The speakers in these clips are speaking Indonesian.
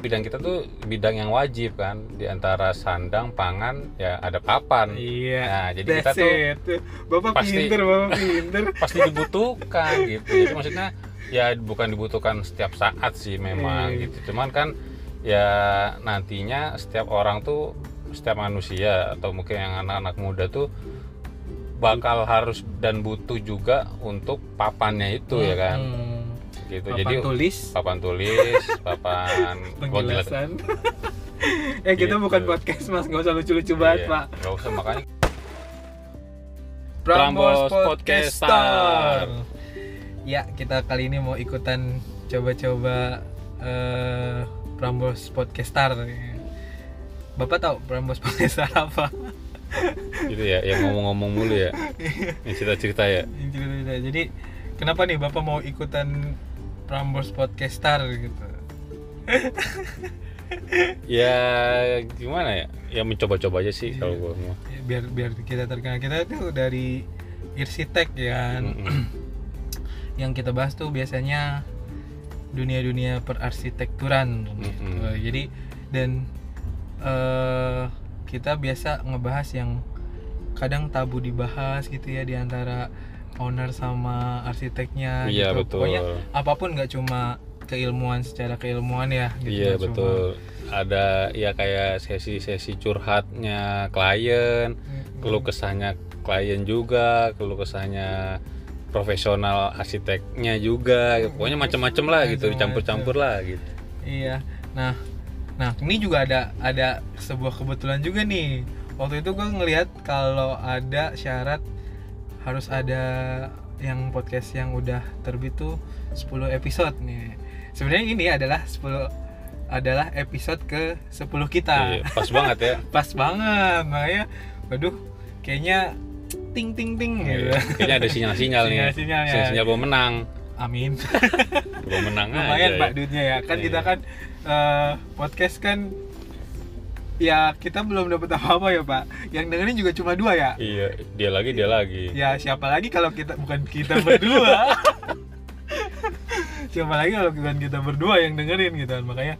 bidang kita tuh bidang yang wajib kan di antara sandang pangan ya ada papan Iya. nah jadi kita tuh it. Bapak pasti- pinter, Bapak pinter. pasti dibutuhkan gitu jadi maksudnya ya bukan dibutuhkan setiap saat sih memang Iya. gitu cuman kan ya nantinya setiap orang tuh setiap manusia atau mungkin yang anak-anak muda tuh bakal harus dan butuh juga untuk papannya itu ya kan Hmm. Gitu Papan jadi tulis, papan tulis papan penjelasan. eh kita Gitu. bukan podcast mas, nggak usah lucu-lucu banget Iya, pak. nggak usah makanya Prambors Podcaster. Ya kita kali ini mau ikutan coba-coba eh, Prambors Podcaster. Bapak tahu Prambors Podcaster apa? gitu ya yang ngomong-ngomong mulu ya yang cerita-cerita ya Yang cerita-cerita. Jadi kenapa nih Bapak mau ikutan Prambors Podcaster gitu? ya gimana ya ya mencoba-coba aja sih kalau gua mau Ya, biar biar kita terkenal kita tuh dari Irsitek ya kan? Mm-mm. yang kita bahas tuh biasanya dunia-dunia perarsitekturan gitu. Mm-mm. jadi dan eh, kita biasa ngebahas yang kadang tabu dibahas gitu ya di antara owner sama arsiteknya iya gitu. betul pokoknya apa pun nggak cuma keilmuan secara keilmuan ya gitu iya cuma- betul ada ya kayak sesi-sesi curhatnya klien Mm-mm. keluh kesahnya klien juga keluh kesahnya profesional arsiteknya juga pokoknya macam-macam lah gitu dicampur-campur lah gitu Iya. Nah, nah ini juga ada ada sebuah kebetulan juga nih. Waktu itu gue ngelihat kalau ada syarat harus ada yang podcast yang udah terbit tuh 10 episode nih. Sebenarnya ini adalah 10 adalah episode ke 10 kita. Iya, pas banget ya Pas banget. Makanya waduh kayaknya ting ting ting gitu. Iya, kayaknya ada sinyal-sinyal nih sinyal-sinyal mau menang Amin. mau menang lumayan aja pak ya. duitnya ya kan Iya. kita kan eh, podcast kan ya kita belum dapat apa-apa ya pak. Yang dengerin juga cuma dua ya? Iya dia lagi dia lagi. Ya siapa lagi kalau kita bukan kita berdua? Siapa lagi kalau bukan kita berdua yang dengerin gitu kan? Makanya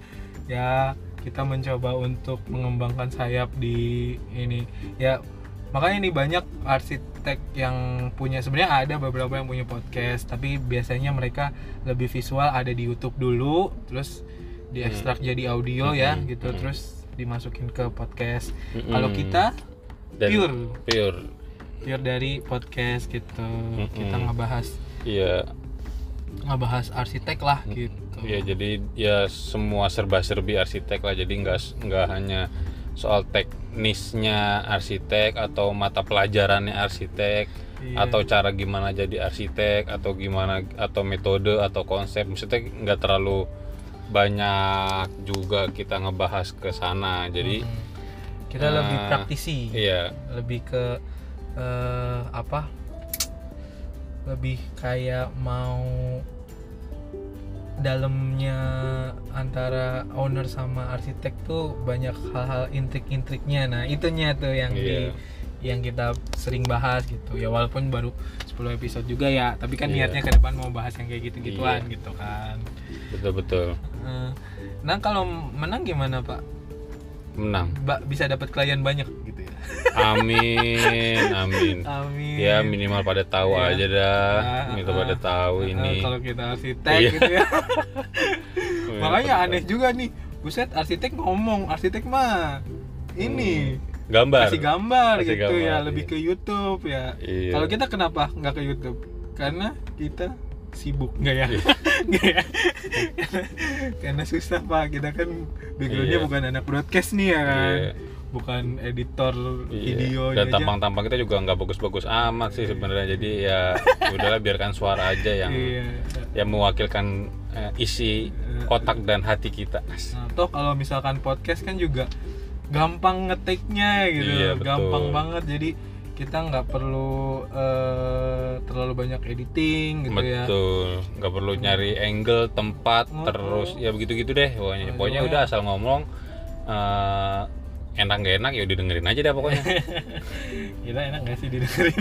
ya kita mencoba untuk mengembangkan sayap di ini. Ya makanya nih banyak arsitek yang punya sebenarnya ada beberapa yang punya podcast tapi biasanya mereka lebih visual ada di YouTube dulu terus diekstrak jadi audio ya Mm-mm, gitu. Mm-mm. terus dimasukin ke podcast. Mm-mm. kalau kita Dan pure. pure. Pure dari podcast gitu. Mm-mm. kita ngebahas iya. ngebahas arsitek lah gitu. Iya jadi ya semua serba-serbi arsitek lah. Jadi nggak nggak hanya soal teknisnya arsitek atau mata pelajarannya arsitek Iya. atau cara gimana jadi arsitek atau gimana atau metode atau konsep. Maksudnya nggak terlalu banyak juga kita ngebahas ke sana. Jadi Mm. kita eh, lebih praktisi. iya. Lebih ke eh, apa? Lebih kayak mau dalamnya antara owner sama arsitek tuh banyak hal-hal intrik-intriknya. Nah itunya tuh yang di Iya. Yang kita sering bahas gitu. Ya walaupun baru 10 episode juga ya tapi kan Iya. niatnya ke depan mau bahas yang kayak gitu-gituan Iya. gitu kan. Betul-betul. Eh, nah kalau menang gimana pak? Menang. Mbak bisa dapat klien banyak gitu ya? Amin amin. Amin. Ya minimal pada tahu Iya. aja dah. Ah, gitu ah, pada tahu ah, ini. kalau kita arsitek Iya. gitu ya. Makanya pada aneh juga nih. Buset arsitek ngomong arsitek mah ini gambar kasih gambar Kasih gitu ya gambar, lebih iya. ke YouTube ya Iya. kalau kita kenapa nggak ke YouTube karena kita sibuk nggak ya Iya. Nggak ya? karena susah pak kita kan backgroundnya Iya. bukan anak broadcast nih ya kan Iya. bukan editor Iya. video dan tampang-tampang kita juga nggak bagus-bagus amat sih sebenarnya jadi ya udahlah biarkan suara aja yang iya. yang mewakilkan eh, isi otak dan hati kita Nah, toh kalau misalkan podcast kan juga gampang ngetiknya gitu, Iya, betul. gampang banget. Jadi kita nggak perlu eh, terlalu banyak editing gitu ya. betul nggak perlu nyari angle tempat Oh, terus oh. ya begitu-gitu deh pokoknya pokoknya udah asal ngomong eh, enak gak enak ya udah dengerin aja deh pokoknya Kita enak nggak sih didengerin?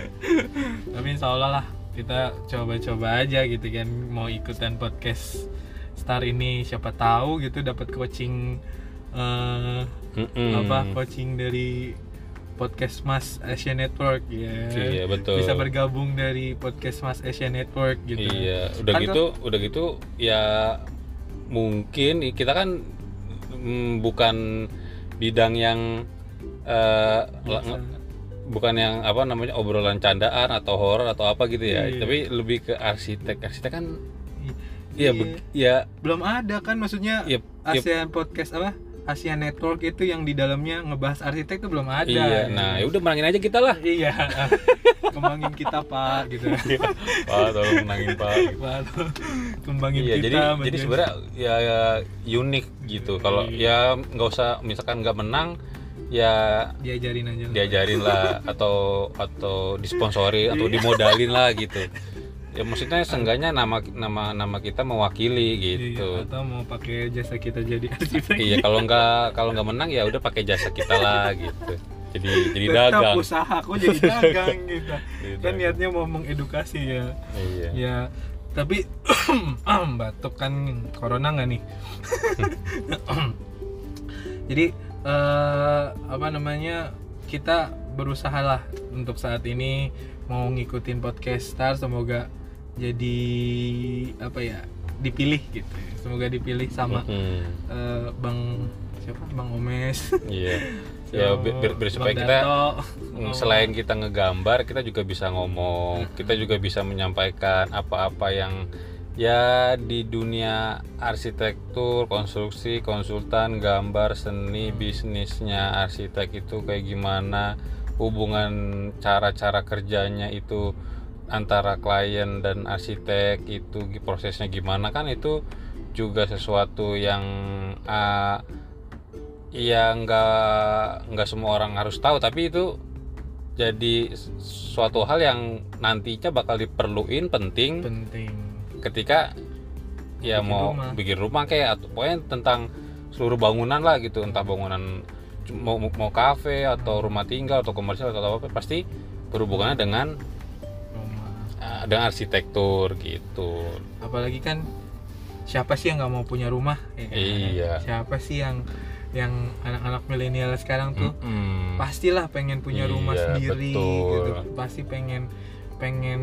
Tapi insya Allah lah kita coba-coba aja gitu kan mau ikutan podcast Star ini siapa tahu gitu dapat coaching eh, Mm-mm. apa coaching dari podcast Mas Asia Network ya Iya, betul. bisa bergabung dari podcast Mas Asia Network gitu Iya, udah Kan gitu, udah gitu ya mungkin kita kan mm, bukan bidang yang nge- bukan yang apa namanya obrolan candaan atau horor atau apa gitu ya, Iya. tapi lebih ke arsitek. Arsitek kan Iya. ya beg- ya belum ada kan maksudnya Yep, yep. ASEAN podcast apa Asia Network itu yang di dalamnya ngebahas arsitek tuh belum ada iya. Nah, ya udah menangin aja kita lah. iya kembangin kita pak gitu Pak, tolong menangin Pak. Pak, kembangin Iya, kita jadi jadi sebenarnya ya, ya unik gitu. Kalau Iya. ya nggak usah misalkan nggak menang ya diajarin aja diajarin lah atau atau disponsori atau Iya. dimodalin lah gitu ya maksudnya seenggaknya nama nama nama kita mewakili gitu. Iya, atau mau pakai jasa kita jadi arsitek. Iya kalau nggak kalau nggak menang ya udah pakai jasa kita lah gitu. Jadi jadi tetap dagang. usaha aku jadi dagang gitu. Jadi kan dagang. niatnya mau mengedukasi ya. Iya. Ya tapi batuk kan corona nggak nih? Jadi eh, apa namanya kita berusaha lah untuk saat ini mau ngikutin podcast Star. Semoga jadi apa ya dipilih gitu semoga dipilih sama Mm-mm. eh, bang siapa? Bang Omes. Iya. Ya bi- biar, biar supaya kita Darto. mm, selain kita ngegambar kita juga bisa ngomong. Kita juga bisa menyampaikan apa-apa yang ya di dunia arsitektur, konstruksi, konsultan, gambar, seni, bisnisnya arsitek itu kayak gimana, hubungan cara-cara kerjanya itu antara klien dan arsitek itu prosesnya gimana kan itu juga sesuatu yang ah, ya nggak nggak semua orang harus tahu. Tapi itu jadi suatu hal yang nantinya bakal diperluin penting penting. ketika ya Bikin mau rumah. bikin rumah kayak atau pokoknya tentang seluruh bangunan lah gitu. Entah bangunan mau mau kafe atau rumah tinggal atau komersial atau apa pasti berhubungannya dengan dengan arsitektur gitu apalagi kan siapa sih yang nggak mau punya rumah ya kan? Iya. siapa sih yang yang anak-anak milenial sekarang tuh Mm-mm. pastilah pengen punya rumah Iya, sendiri betul. gitu pasti pengen pengen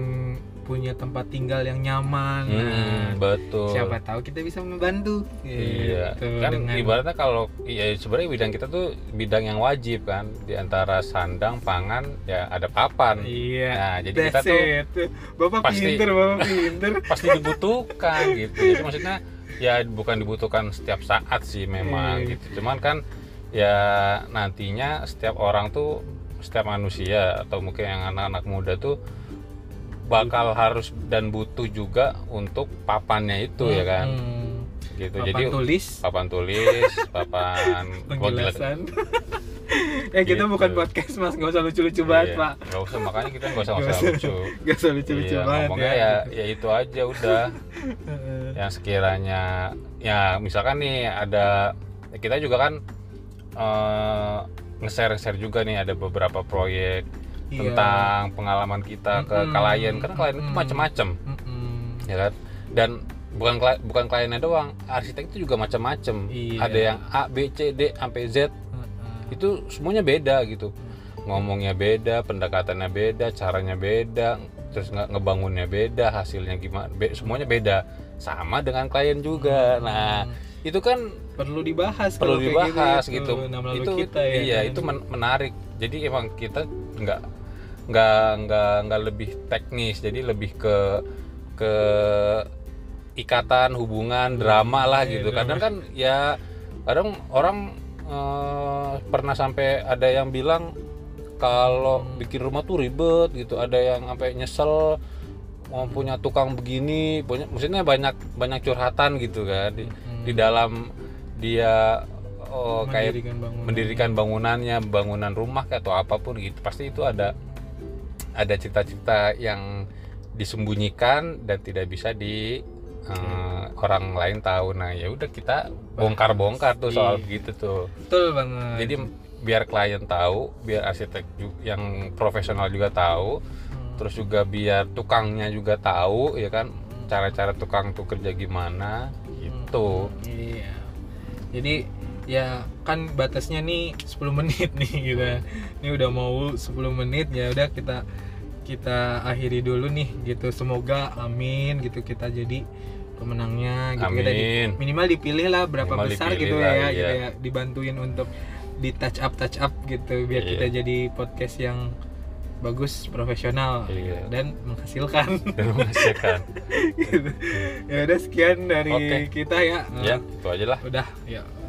punya tempat tinggal yang nyaman Mm, nah betul siapa tahu kita bisa membantu Iya, gitu, kan dengan- ibaratnya kalau ya sebenarnya bidang kita tuh bidang yang wajib kan di antara sandang, pangan, ya ada papan. iya Nah, jadi kita tuh it. bapak pasti- pinter bapak pinter pasti dibutuhkan gitu. Jadi maksudnya ya bukan dibutuhkan setiap saat sih memang Iya. gitu. Cuman kan ya nantinya setiap orang tuh setiap manusia atau mungkin yang anak-anak muda tuh bakal harus dan butuh juga untuk papannya itu ya kan? Hmm. gitu. Papan jadi tulis. papan tulis papan penjelasan. eh kita Gitu. bukan podcast mas. Nggak usah lucu-lucu banget Iya, pak. Nggak usah makanya kita nggak usah usah lucu. nggak usah lucu-lucu iya, banget ngomongnya ya. ya itu aja udah. Yang sekiranya ya misalkan nih ada kita juga kan eh, nge-share share juga nih ada beberapa proyek Iya. tentang pengalaman kita ke Mm-mm. klien. Karena klien itu macam-macam ya kan? Dan bukan kli- bukan kliennya doang arsitek itu juga macam-macam Iya. ada yang A B C D sampai Z. Itu semuanya beda gitu. Ngomongnya beda pendekatannya beda caranya beda terus nge- ngebangunnya beda hasilnya gimana be- semuanya beda. Sama dengan klien juga. Nah itu kan perlu dibahas perlu dibahas gitu, itu kita ya iya kan? itu men- menarik. Jadi emang kita nggak nggak nggak nggak lebih teknis. Jadi lebih ke ke ikatan hubungan drama lah Iya, gitu. kadang kan ya kadang orang eh, pernah sampai ada yang bilang kalau bikin rumah tuh ribet gitu. Ada yang sampai nyesel mau punya tukang begini. Punya maksudnya banyak banyak curhatan gitu kan di, Hmm. di dalam dia oh, kayak mendirikan bangunan mendirikan bangunannya bangunan rumah kayak atau apa pun gitu. Pasti itu ada ada cita-cita yang disembunyikan dan tidak bisa di eh, orang lain tahu. Nah ya udah kita bongkar-bongkar tuh soal Iya. begitu tuh. Betul banget. Jadi biar klien tahu biar arsitek yang profesional juga tahu Hmm. terus juga biar tukangnya juga tahu ya kan? Cara-cara tukang tuh kerja gimana gitu. Hmm, iya. Jadi ya kan batasnya nih 10 menit nih gitu ya. ini udah mau 10 menit ya udah kita kita akhiri dulu nih gitu semoga amin gitu kita jadi pemenangnya gitu kita di- amin minimal dipilih lah berapa Minimal besar gitu lah, ya iya. gitu ya dibantuin untuk di touch up touch up gitu biar Iya. kita jadi podcast yang bagus profesional Iya. dan menghasilkan dan menghasilkan gitu. ya udah sekian dari Oke. kita ya ya itu aja lah udah ya